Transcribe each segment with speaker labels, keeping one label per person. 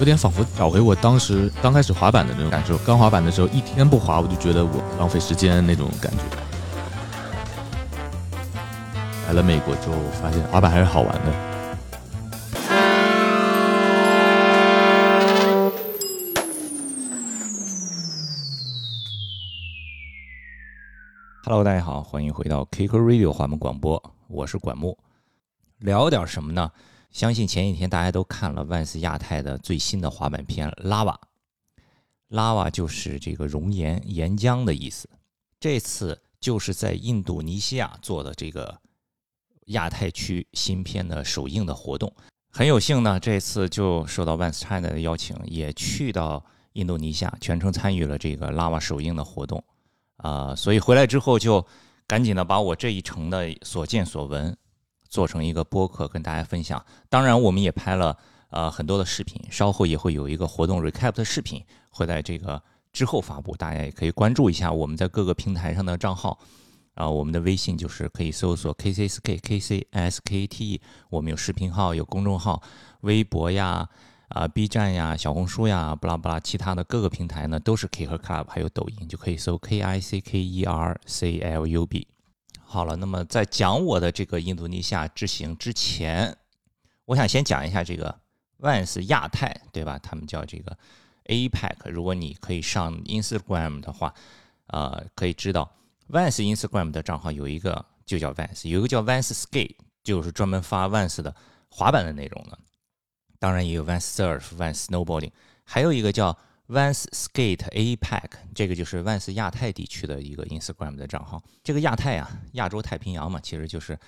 Speaker 1: 有点仿佛找回我当时刚开始滑板的那种感受。刚滑板的时候，一天不滑，我就觉得我浪费时间那种感觉。来了美国之后，发现滑板还是好玩的。
Speaker 2: Hello，大家好，欢迎回到 Kiko Radio 滑板广播，我是管木。聊点什么呢？相信前几天大家都看了万斯亚太的最新的滑板片《Lava》，Lava 就是这个熔岩、岩浆的意思。这次就是在印度尼西亚做的这个亚太区新片的首映的活动。很有幸呢，这次就受到万斯 China 的邀请，也去到印度尼西亚，全程参与了这个 Lava 首映的活动。啊，所以回来之后就赶紧的把我这一程的所见所闻做成一个播客跟大家分享。当然，我们也拍了呃很多的视频，稍后也会有一个活动 recap 的视频会在这个之后发布，大家也可以关注一下我们在各个平台上的账号。啊，我们的微信就是可以搜索 KCSK KCSKT，我们有视频号，有公众号，微博呀。啊，B 站呀，小红书呀，不拉不拉，其他的各个平台呢都是 Kick Club，还有抖音，就可以搜 K I C K E R C L U B。好了，那么在讲我的这个印度尼西亚之行之前，我想先讲一下这个 Vans 亚太，对吧？他们叫这个 APEC。如果你可以上 Instagram 的话，呃，可以知道 Vans Instagram 的账号有一个就叫 Vans，有一个叫 Vans Skate，就是专门发 Vans 的滑板的内容的。当然也有 Vans Surf、Vans Snowboarding，还有一个叫 Vans Skate APEC，这个就是 Vans 亚太地区的一个 Instagram 的账号。这个亚太啊，亚洲太平洋嘛，其实就是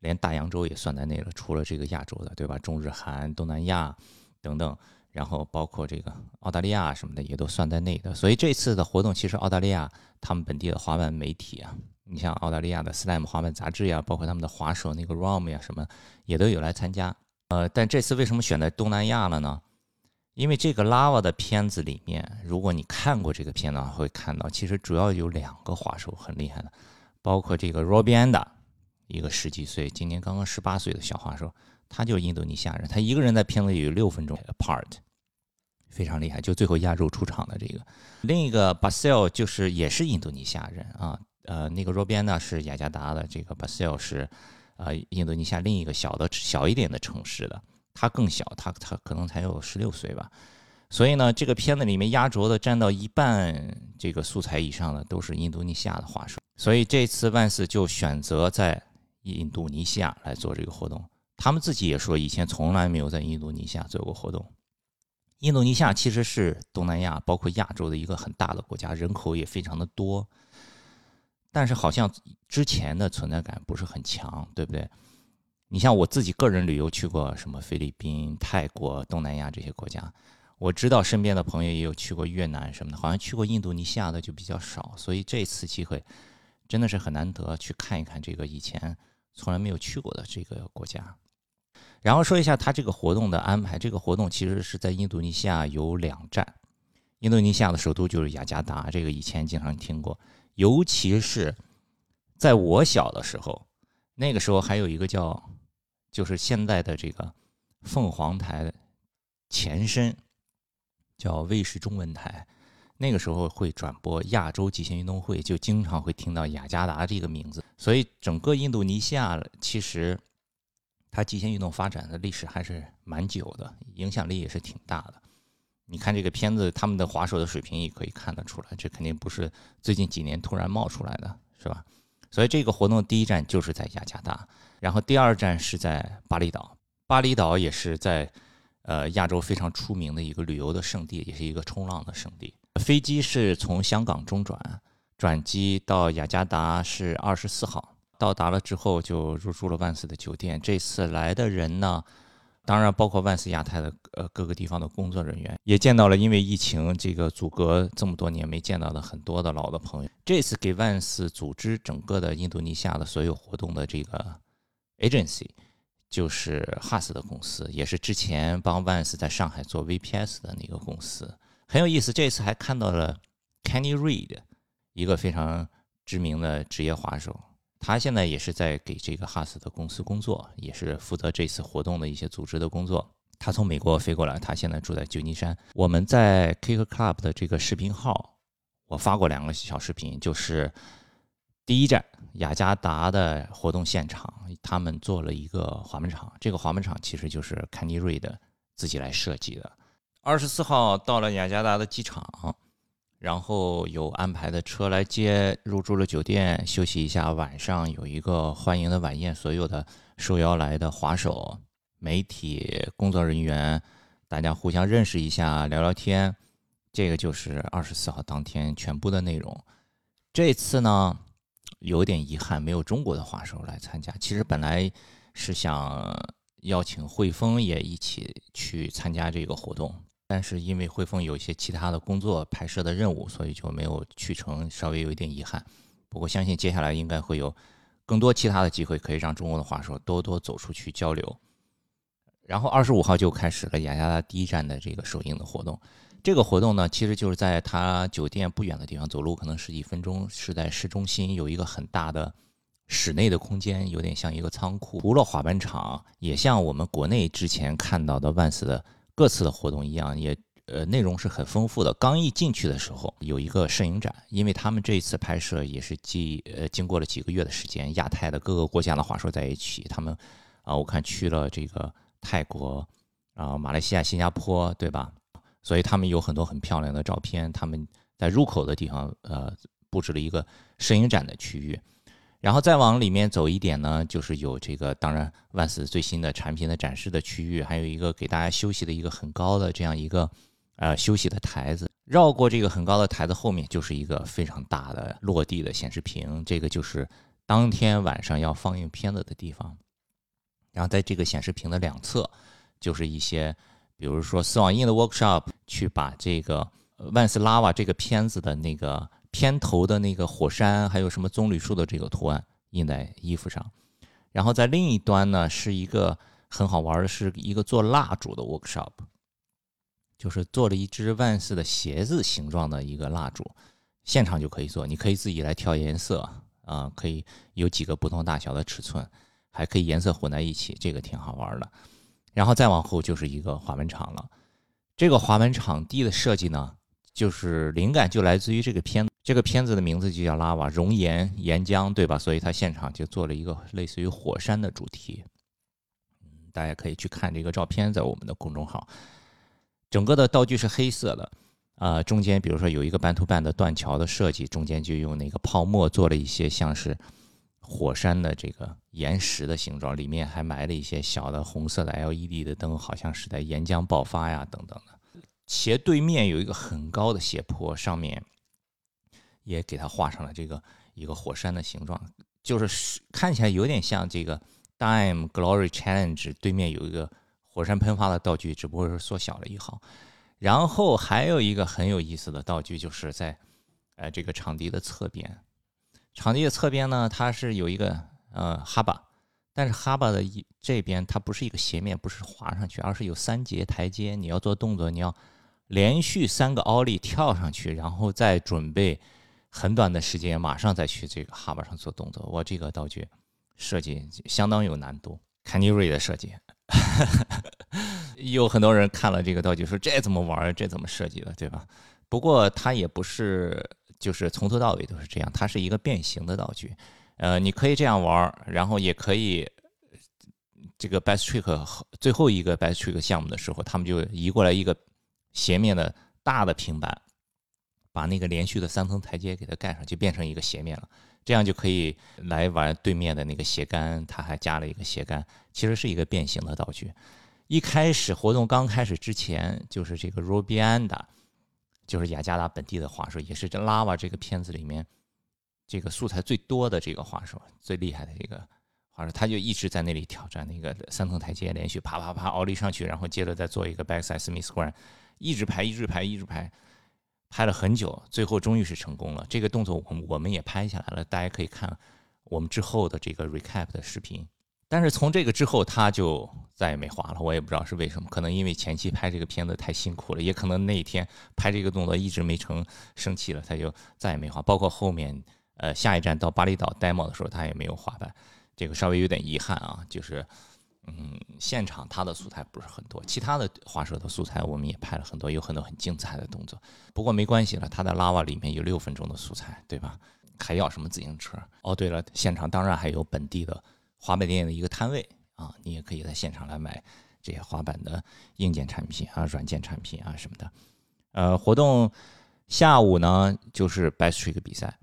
Speaker 2: 连大洋洲也算在内了，除了这个亚洲的，对吧？中日韩、东南亚等等，然后包括这个澳大利亚什么的也都算在内的。所以这次的活动，其实澳大利亚他们本地的滑板媒体啊，你像澳大利亚的 Slam 滑板杂志呀，包括他们的滑手那个 ROM 呀什么，也都有来参加。呃，但这次为什么选在东南亚了呢？因为这个 Lava 的片子里面，如果你看过这个片子，会看到其实主要有两个滑手很厉害的，包括这个 Robianda，一个十几岁，今年刚刚十八岁的小滑手，他就是印度尼西亚人，他一个人在片子里有六分钟 part，非常厉害，就最后压轴出场的这个。另一个 Basel 就是也是印度尼西亚人啊，呃，那个 Robianda 是雅加达的，这个 Basel 是。啊，印度尼西亚另一个小的小一点的城市的，他更小，他他可能才有十六岁吧。所以呢，这个片子里面压轴的占到一半这个素材以上的都是印度尼西亚的画手。所以这次万斯就选择在印度尼西亚来做这个活动。他们自己也说，以前从来没有在印度尼西亚做过活动。印度尼西亚其实是东南亚包括亚洲的一个很大的国家，人口也非常的多。但是好像之前的存在感不是很强，对不对？你像我自己个人旅游去过什么菲律宾、泰国、东南亚这些国家，我知道身边的朋友也有去过越南什么的，好像去过印度尼西亚的就比较少。所以这次机会真的是很难得，去看一看这个以前从来没有去过的这个国家。然后说一下他这个活动的安排，这个活动其实是在印度尼西亚有两站，印度尼西亚的首都就是雅加达，这个以前经常听过。尤其是在我小的时候，那个时候还有一个叫，就是现在的这个凤凰台的前身，叫卫视中文台。那个时候会转播亚洲极限运动会，就经常会听到雅加达这个名字。所以整个印度尼西亚其实它极限运动发展的历史还是蛮久的，影响力也是挺大的。你看这个片子，他们的滑手的水平也可以看得出来，这肯定不是最近几年突然冒出来的，是吧？所以这个活动第一站就是在雅加达，然后第二站是在巴厘岛。巴厘岛也是在呃亚洲非常出名的一个旅游的胜地，也是一个冲浪的圣地。飞机是从香港中转，转机到雅加达是二十四号，到达了之后就入住了万斯的酒店。这次来的人呢？当然，包括万斯亚太的呃各个地方的工作人员，也见到了因为疫情这个阻隔这么多年没见到的很多的老的朋友。这次给万斯组织整个的印度尼西亚的所有活动的这个 agency，就是哈斯的公司，也是之前帮万斯在上海做 VPS 的那个公司，很有意思。这次还看到了 Kenny Reed，一个非常知名的职业滑手。他现在也是在给这个哈斯的公司工作，也是负责这次活动的一些组织的工作。他从美国飞过来，他现在住在旧金山。我们在 Kick Club 的这个视频号，我发过两个小视频，就是第一站雅加达的活动现场，他们做了一个滑门场，这个滑门场其实就是坎尼瑞的自己来设计的。二十四号到了雅加达的机场。然后有安排的车来接，入住了酒店，休息一下。晚上有一个欢迎的晚宴，所有的受邀来的滑手、媒体工作人员，大家互相认识一下，聊聊天。这个就是二十四号当天全部的内容。这次呢，有点遗憾，没有中国的滑手来参加。其实本来是想邀请汇丰也一起去参加这个活动。但是因为汇丰有一些其他的工作拍摄的任务，所以就没有去成，稍微有一点遗憾。不过相信接下来应该会有更多其他的机会，可以让中国的滑手多多走出去交流。然后二十五号就开始了雅加达第一站的这个首映的活动。这个活动呢，其实就是在他酒店不远的地方，走路可能十几分钟，是在市中心有一个很大的室内的空间，有点像一个仓库。除了滑板场，也像我们国内之前看到的万斯的。各次的活动一样，也呃内容是很丰富的。刚一进去的时候，有一个摄影展，因为他们这一次拍摄也是经呃经过了几个月的时间，亚太的各个国家的滑手在一起，他们啊我看去了这个泰国啊、马来西亚、新加坡，对吧？所以他们有很多很漂亮的照片。他们在入口的地方呃布置了一个摄影展的区域。然后再往里面走一点呢，就是有这个，当然万斯最新的产品的展示的区域，还有一个给大家休息的一个很高的这样一个呃休息的台子。绕过这个很高的台子后面，就是一个非常大的落地的显示屏，这个就是当天晚上要放映片子的地方。然后在这个显示屏的两侧，就是一些比如说丝网印的 workshop，去把这个万斯拉瓦这个片子的那个。片头的那个火山，还有什么棕榈树的这个图案印在衣服上，然后在另一端呢，是一个很好玩的，是一个做蜡烛的 workshop，就是做了一只万斯的鞋子形状的一个蜡烛，现场就可以做，你可以自己来调颜色啊，可以有几个不同大小的尺寸，还可以颜色混在一起，这个挺好玩的。然后再往后就是一个滑门场了，这个滑门场地的设计呢，就是灵感就来自于这个片。这个片子的名字就叫《拉瓦熔岩岩浆》，对吧？所以他现场就做了一个类似于火山的主题。大家可以去看这个照片，在我们的公众号。整个的道具是黑色的，啊，中间比如说有一个半途半的断桥的设计，中间就用那个泡沫做了一些像是火山的这个岩石的形状，里面还埋了一些小的红色的 LED 的灯，好像是在岩浆爆发呀等等的。斜对面有一个很高的斜坡，上面。也给它画上了这个一个火山的形状，就是看起来有点像这个 Dime Glory Challenge 对面有一个火山喷发的道具，只不过是缩小了一号。然后还有一个很有意思的道具，就是在呃这个场地的侧边，场地的侧边呢，它是有一个呃哈巴，但是哈巴的一这边它不是一个斜面，不是滑上去，而是有三节台阶，你要做动作，你要连续三个奥利跳上去，然后再准备。很短的时间，马上再去这个哈巴上做动作。我这个道具设计相当有难度，坎尼瑞的设计，有很多人看了这个道具说这怎么玩？这怎么设计的，对吧？不过它也不是就是从头到尾都是这样，它是一个变形的道具。呃，你可以这样玩，然后也可以这个 best trick 最后一个 best trick 项目的时候，他们就移过来一个斜面的大的平板。把那个连续的三层台阶给它盖上，就变成一个斜面了。这样就可以来玩对面的那个斜杆，它还加了一个斜杆，其实是一个变形的道具。一开始活动刚开始之前，就是这个 Rubyanda 就是雅加达本地的滑手，也是这 Lava 这个片子里面这个素材最多的这个滑手，最厉害的这个滑手，他就一直在那里挑战那个三层台阶，连续啪啪啪奥利上去，然后接着再做一个 Backside Smith Square，一直拍，一直拍，一直拍。拍了很久，最后终于是成功了。这个动作我们我们也拍下来了，大家可以看我们之后的这个 recap 的视频。但是从这个之后，他就再也没滑了。我也不知道是为什么，可能因为前期拍这个片子太辛苦了，也可能那一天拍这个动作一直没成，生气了，他就再也没滑。包括后面呃下一站到巴厘岛 demo 的时候，他也没有滑板，这个稍微有点遗憾啊。就是嗯，现场他的素材不是很多，其他的滑手的素材我们也拍了很多，有很多很精彩的动作。不过没关系了，他的 Lava 里面有六分钟的素材，对吧？还要什么自行车？哦，对了，现场当然还有本地的滑板店的一个摊位啊，你也可以在现场来买这些滑板的硬件产品啊、软件产品啊什么的。呃，活动下午呢就是 Best Trick 比赛。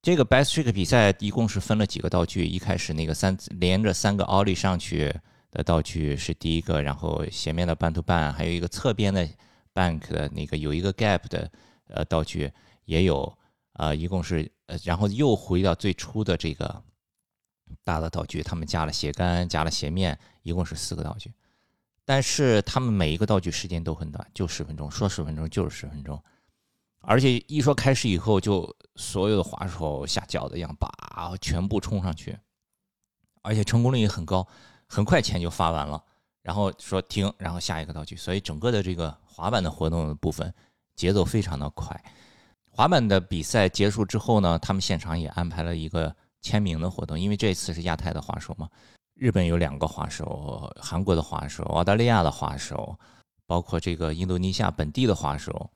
Speaker 2: 这个 Best Trick 比赛一共是分了几个道具，一开始那个三连着三个 ollie 上去的道具是第一个，然后前面的半途半，还有一个侧边的 bank 的那个有一个 gap 的呃道具也有，呃，一共是呃，然后又回到最初的这个大的道具，他们加了鞋杆，加了鞋面，一共是四个道具，但是他们每一个道具时间都很短，就十分钟，说十分钟就是十分钟。而且一说开始以后，就所有的滑手下饺子一样，叭，全部冲上去，而且成功率也很高，很快钱就发完了。然后说停，然后下一个道具。所以整个的这个滑板的活动的部分节奏非常的快。滑板的比赛结束之后呢，他们现场也安排了一个签名的活动，因为这次是亚太的滑手嘛，日本有两个滑手，韩国的滑手，澳大利亚的滑手，包括这个印度尼西亚本地的滑手。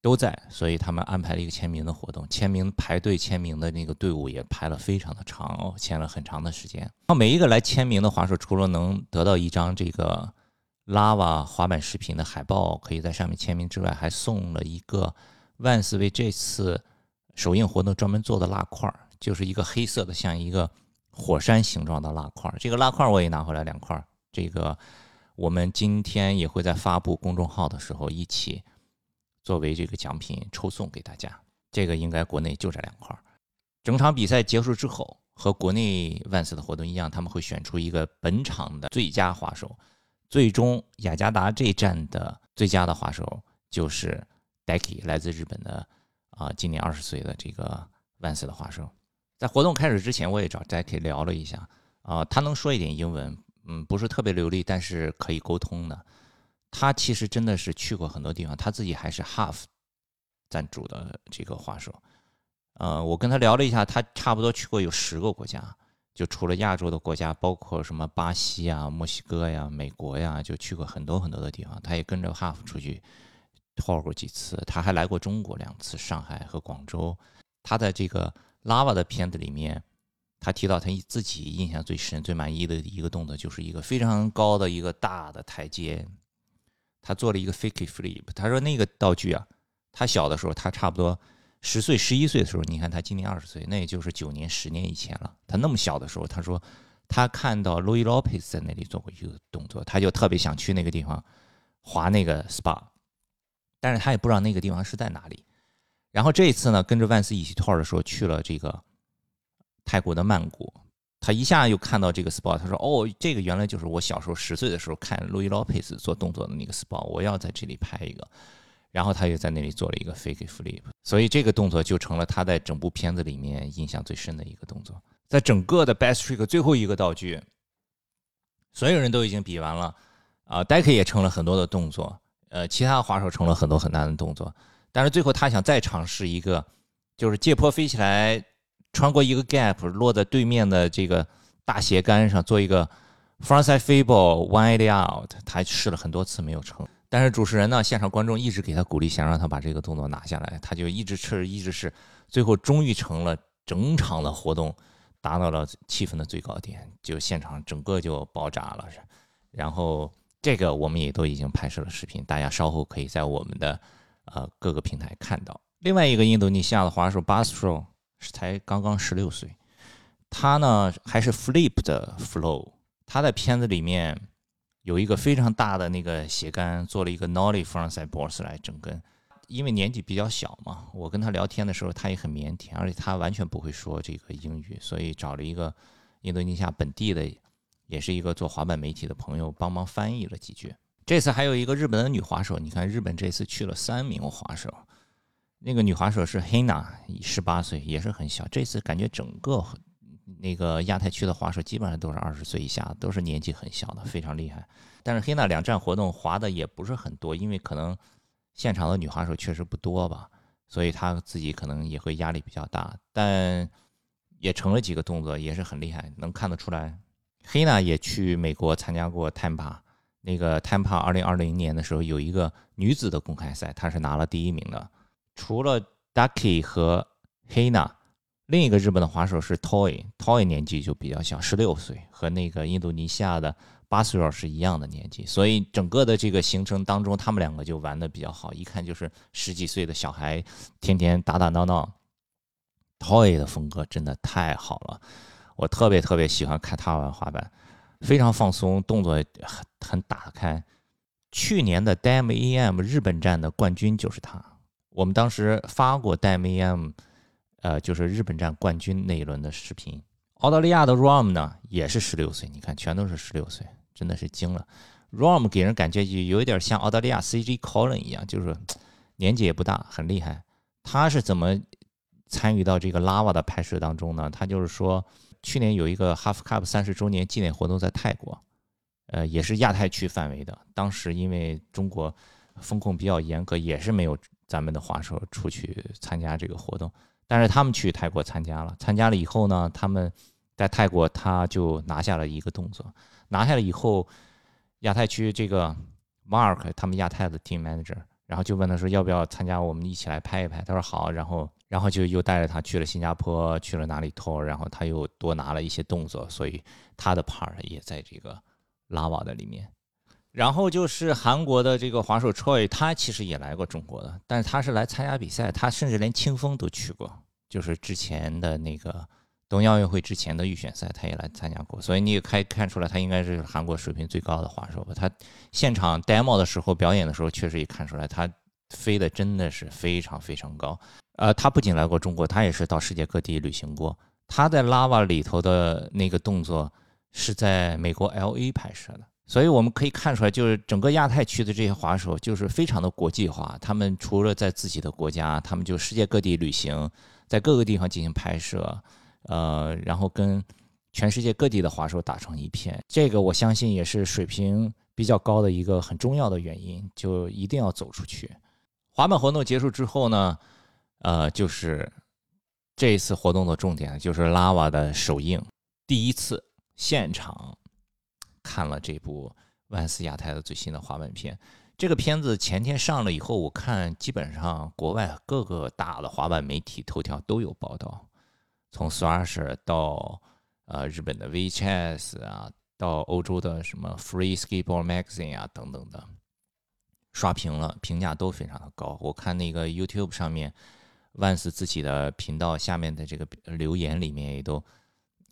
Speaker 2: 都在，所以他们安排了一个签名的活动，签名排队签名的那个队伍也排了非常的长，签了很长的时间。那每一个来签名的滑手，除了能得到一张这个 Lava 滑板视频的海报，可以在上面签名之外，还送了一个万斯为这次首映活动专门做的蜡块儿，就是一个黑色的像一个火山形状的蜡块。这个蜡块我也拿回来两块，这个我们今天也会在发布公众号的时候一起。作为这个奖品抽送给大家，这个应该国内就这两块。整场比赛结束之后，和国内万斯的活动一样，他们会选出一个本场的最佳滑手。最终雅加达这一站的最佳的滑手就是 Deki，来自日本的啊，今年二十岁的这个万斯的滑手。在活动开始之前，我也找 Jacky 聊了一下啊，他能说一点英文，嗯，不是特别流利，但是可以沟通的。他其实真的是去过很多地方，他自己还是 Half 赞助的这个滑手。呃，我跟他聊了一下，他差不多去过有十个国家，就除了亚洲的国家，包括什么巴西啊、墨西哥呀、美国呀，就去过很多很多的地方。他也跟着 Half 出去 tour 过几次，他还来过中国两次，上海和广州。他在这个 Lava 的片子里面，他提到他自己印象最深、最满意的一个动作，就是一个非常高的一个大的台阶。他做了一个 fake flip，他说那个道具啊，他小的时候，他差不多十岁、十一岁的时候，你看他今年二十岁，那也就是九年、十年以前了。他那么小的时候，他说他看到 Louis Lopez 在那里做过一个动作，他就特别想去那个地方滑那个 SPA，但是他也不知道那个地方是在哪里。然后这一次呢，跟着万斯一起 tour 的时候，去了这个泰国的曼谷。他一下又看到这个 spot，他说：“哦，这个原来就是我小时候十岁的时候看 Louis Lopez 做动作的那个 spot，我要在这里拍一个。”然后他又在那里做了一个 fake flip，所以这个动作就成了他在整部片子里面印象最深的一个动作。在整个的 best trick 最后一个道具，所有人都已经比完了啊 d e k 也成了很多的动作，呃，其他滑手成了很多很大的动作，但是最后他想再尝试一个，就是借坡飞起来。穿过一个 gap，落在对面的这个大斜杆上，做一个 frontside fable wide out。他试了很多次没有成，但是主持人呢，现场观众一直给他鼓励，想让他把这个动作拿下来，他就一直试，一直试，最后终于成了。整场的活动达到了气氛的最高点，就现场整个就爆炸了。然后这个我们也都已经拍摄了视频，大家稍后可以在我们的呃各个平台看到。另外一个印度尼西亚的滑手 Basro。是才刚刚十六岁，他呢还是 flip 的 flow。他在片子里面有一个非常大的那个斜杆，做了一个 nollie frontside board 来整根。因为年纪比较小嘛，我跟他聊天的时候，他也很腼腆，而且他完全不会说这个英语，所以找了一个印度尼西亚本地的，也是一个做滑板媒体的朋友帮忙翻译了几句。这次还有一个日本的女滑手，你看日本这次去了三名滑手。那个女滑手是 Hina，十八岁，也是很小。这次感觉整个那个亚太区的滑手基本上都是二十岁以下，都是年纪很小的，非常厉害。但是 Hina 两站活动滑的也不是很多，因为可能现场的女滑手确实不多吧，所以她自己可能也会压力比较大。但也成了几个动作，也是很厉害，能看得出来黑娜也去美国参加过 Tampa，那个 Tampa 二零二零年的时候有一个女子的公开赛，她是拿了第一名的。除了 Ducky 和 Hina，，另一个日本的滑手是 Toy，Toy 年纪就比较小，十六岁，和那个印度尼西亚的巴斯尔是一样的年纪，所以整个的这个行程当中，他们两个就玩的比较好，一看就是十几岁的小孩，天天打打闹闹。Toy 的风格真的太好了，我特别特别喜欢看他玩滑板，非常放松，动作很很打开。去年的 Dam EM 日本站的冠军就是他，我们当时发过 Dam EM，呃，就是日本站冠军那一轮的视频。澳大利亚的 Rom 呢也是十六岁，你看全都是十六岁，真的是惊了。Rom 给人感觉就有一点像澳大利亚 CG Colin 一样，就是年纪也不大，很厉害。他是怎么？参与到这个 Lava 的拍摄当中呢，他就是说，去年有一个 Half Cup 三十周年纪念活动在泰国，呃，也是亚太区范围的。当时因为中国风控比较严格，也是没有咱们的滑手出去参加这个活动。但是他们去泰国参加了，参加了以后呢，他们在泰国他就拿下了一个动作，拿下了以后，亚太区这个 Mark 他们亚太的 Team Manager，然后就问他说要不要参加，我们一起来拍一拍。他说好，然后。然后就又带着他去了新加坡，去了哪里偷，然后他又多拿了一些动作，所以他的 part 也在这个拉瓦的里面。然后就是韩国的这个滑手 Choi，他其实也来过中国的，但是他是来参加比赛，他甚至连清风都去过，就是之前的那个东亚奥运会之前的预选赛，他也来参加过，所以你也可以看出来，他应该是韩国水平最高的滑手吧。他现场 demo 的时候表演的时候，确实也看出来他飞的真的是非常非常高。呃，他不仅来过中国，他也是到世界各地旅行过。他在 Lava 里头的那个动作是在美国 LA 拍摄的，所以我们可以看出来，就是整个亚太区的这些滑手就是非常的国际化。他们除了在自己的国家，他们就世界各地旅行，在各个地方进行拍摄，呃，然后跟全世界各地的滑手打成一片。这个我相信也是水平比较高的一个很重要的原因，就一定要走出去。滑板活动结束之后呢？呃，就是这一次活动的重点就是 Lava 的首映，第一次现场看了这部万斯亚太的最新的滑板片。这个片子前天上了以后，我看基本上国外各个大的滑板媒体头条都有报道，从 Thrasher 到呃日本的 VHS 啊，到欧洲的什么 Free Skateboard Magazine 啊等等的，刷屏了，评价都非常的高。我看那个 YouTube 上面。万斯自己的频道下面的这个留言里面也都，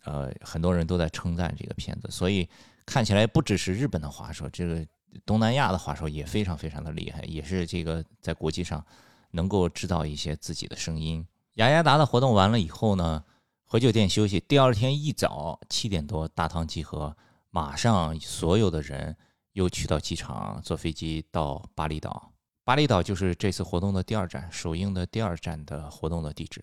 Speaker 2: 呃，很多人都在称赞这个片子，所以看起来不只是日本的滑手，这个东南亚的滑手也非常非常的厉害，也是这个在国际上能够制造一些自己的声音。雅亚达的活动完了以后呢，回酒店休息，第二天一早七点多大堂集合，马上所有的人又去到机场坐飞机到巴厘岛。巴厘岛就是这次活动的第二站，首映的第二站的活动的地址，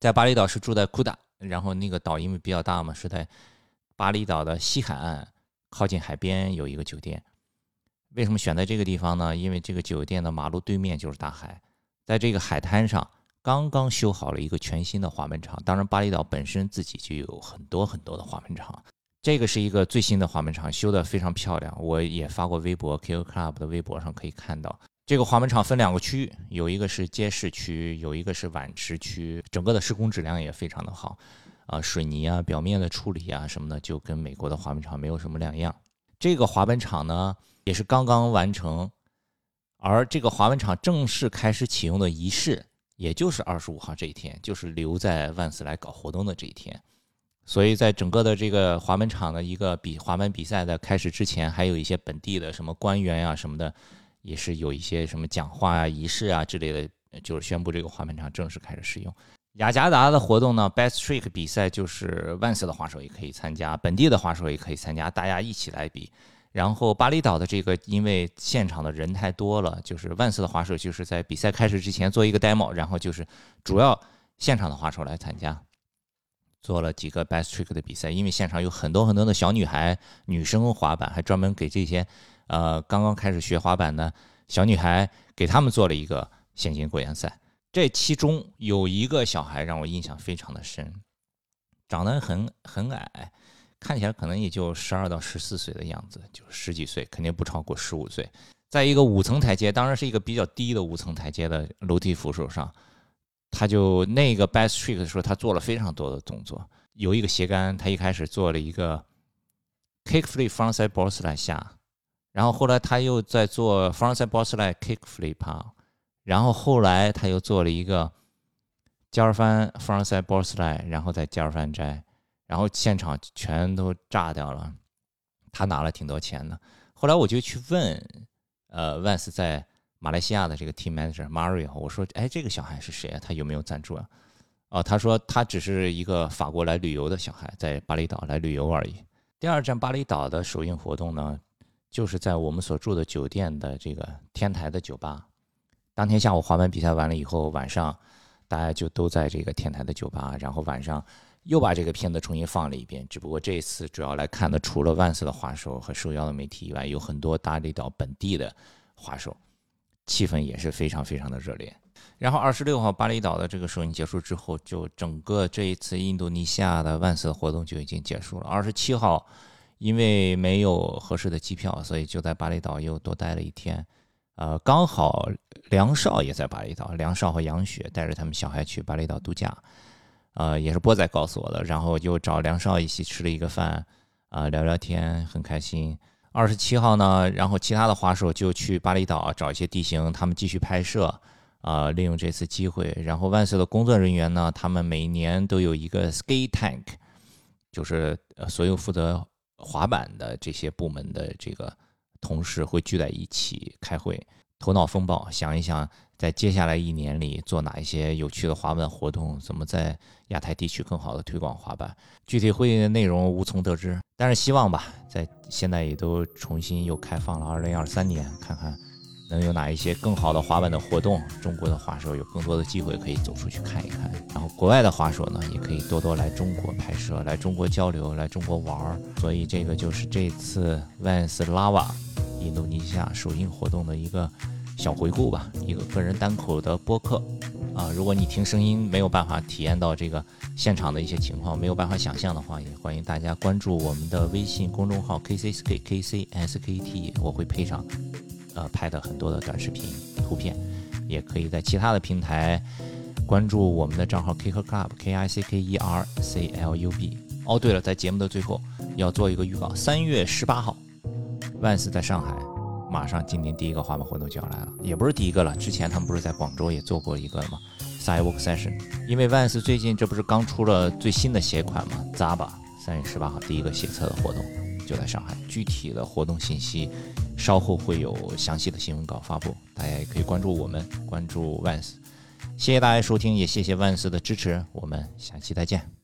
Speaker 2: 在巴厘岛是住在库达，然后那个岛因为比较大嘛，是在巴厘岛的西海岸，靠近海边有一个酒店。为什么选在这个地方呢？因为这个酒店的马路对面就是大海，在这个海滩上刚刚修好了一个全新的滑门场。当然，巴厘岛本身自己就有很多很多的滑门场。这个是一个最新的滑门场，修得非常漂亮。我也发过微博，Q Club 的微博上可以看到。这个滑板场分两个区，有一个是街市区，有一个是碗池区。整个的施工质量也非常的好，啊，水泥啊、表面的处理啊什么的，就跟美国的滑板场没有什么两样。这个滑板场呢，也是刚刚完成，而这个滑板场正式开始启用的仪式，也就是二十五号这一天，就是留在万斯来搞活动的这一天。所以在整个的这个滑板场的一个比滑板比赛的开始之前，还有一些本地的什么官员呀什么的，也是有一些什么讲话啊、仪式啊之类的，就是宣布这个滑板场正式开始使用。雅加达的活动呢，Best Trick 比赛就是万斯的滑手也可以参加，本地的滑手也可以参加，大家一起来比。然后巴厘岛的这个，因为现场的人太多了，就是万斯的滑手就是在比赛开始之前做一个 demo，然后就是主要现场的滑手来参加。做了几个 best trick 的比赛，因为现场有很多很多的小女孩、女生滑板，还专门给这些呃刚刚开始学滑板的小女孩，给他们做了一个现金国际赛。这其中有一个小孩让我印象非常的深，长得很很矮，看起来可能也就十二到十四岁的样子，就十几岁，肯定不超过十五岁。在一个五层台阶，当然是一个比较低的五层台阶的楼梯扶手上，他就那个 best trick 的时候，他做了非常多的动作。有一个斜杆，他一开始做了一个 kick flip frontside b o a r s l i d e 下，然后后来他又在做 frontside booslide kick flip 啊然后后来他又做了一个加尔翻 frontside booslide，然后再加尔翻摘，然后现场全都炸掉了，他拿了挺多钱的。后来我就去问，呃，Vans 在马来西亚的这个 team manager Mario，我说，哎，这个小孩是谁啊？他有没有赞助啊？哦，他说他只是一个法国来旅游的小孩，在巴厘岛来旅游而已。第二站巴厘岛的首映活动呢，就是在我们所住的酒店的这个天台的酒吧。当天下午滑板比赛完了以后，晚上大家就都在这个天台的酒吧，然后晚上又把这个片子重新放了一遍。只不过这一次主要来看的，除了万斯的滑手和受邀的媒体以外，有很多巴厘岛本地的滑手，气氛也是非常非常的热烈。然后二十六号巴厘岛的这个首映结束之后，就整个这一次印度尼西亚的万斯活动就已经结束了。二十七号，因为没有合适的机票，所以就在巴厘岛又多待了一天。呃，刚好梁少也在巴厘岛，梁少和杨雪带着他们小孩去巴厘岛度假。呃，也是波仔告诉我的，然后就找梁少一起吃了一个饭，啊，聊聊天，很开心。二十七号呢，然后其他的滑手就去巴厘岛找一些地形，他们继续拍摄。啊，利用这次机会，然后万岁的工作人员呢，他们每年都有一个 ski tank，就是所有负责滑板的这些部门的这个同事会聚在一起开会，头脑风暴，想一想在接下来一年里做哪一些有趣的滑板活动，怎么在亚太地区更好的推广滑板。具体会议的内容无从得知，但是希望吧，在现在也都重新又开放了，二零二三年看看。能有哪一些更好的滑板的活动？中国的滑手有更多的机会可以走出去看一看，然后国外的滑手呢，也可以多多来中国拍摄，来中国交流，来中国玩儿。所以这个就是这次 Vans Lava 印度尼西亚首映活动的一个小回顾吧，一个个人单口的播客啊。如果你听声音没有办法体验到这个现场的一些情况，没有办法想象的话，也欢迎大家关注我们的微信公众号 KCSK KCSKT，我会配上。呃，拍的很多的短视频、图片，也可以在其他的平台关注我们的账号 Kicker Club K I C K E R C L U B。哦，对了，在节目的最后要做一个预告：三月十八号，万斯在上海，马上今年第一个滑板活动就要来了，也不是第一个了。之前他们不是在广州也做过一个吗？Sidewalk Session。因为万斯最近这不是刚出了最新的鞋款吗？Zaba。三月十八号第一个鞋测的活动就在上海，具体的活动信息。稍后会有详细的新闻稿发布，大家也可以关注我们，关注万斯。谢谢大家收听，也谢谢万斯的支持，我们下期再见。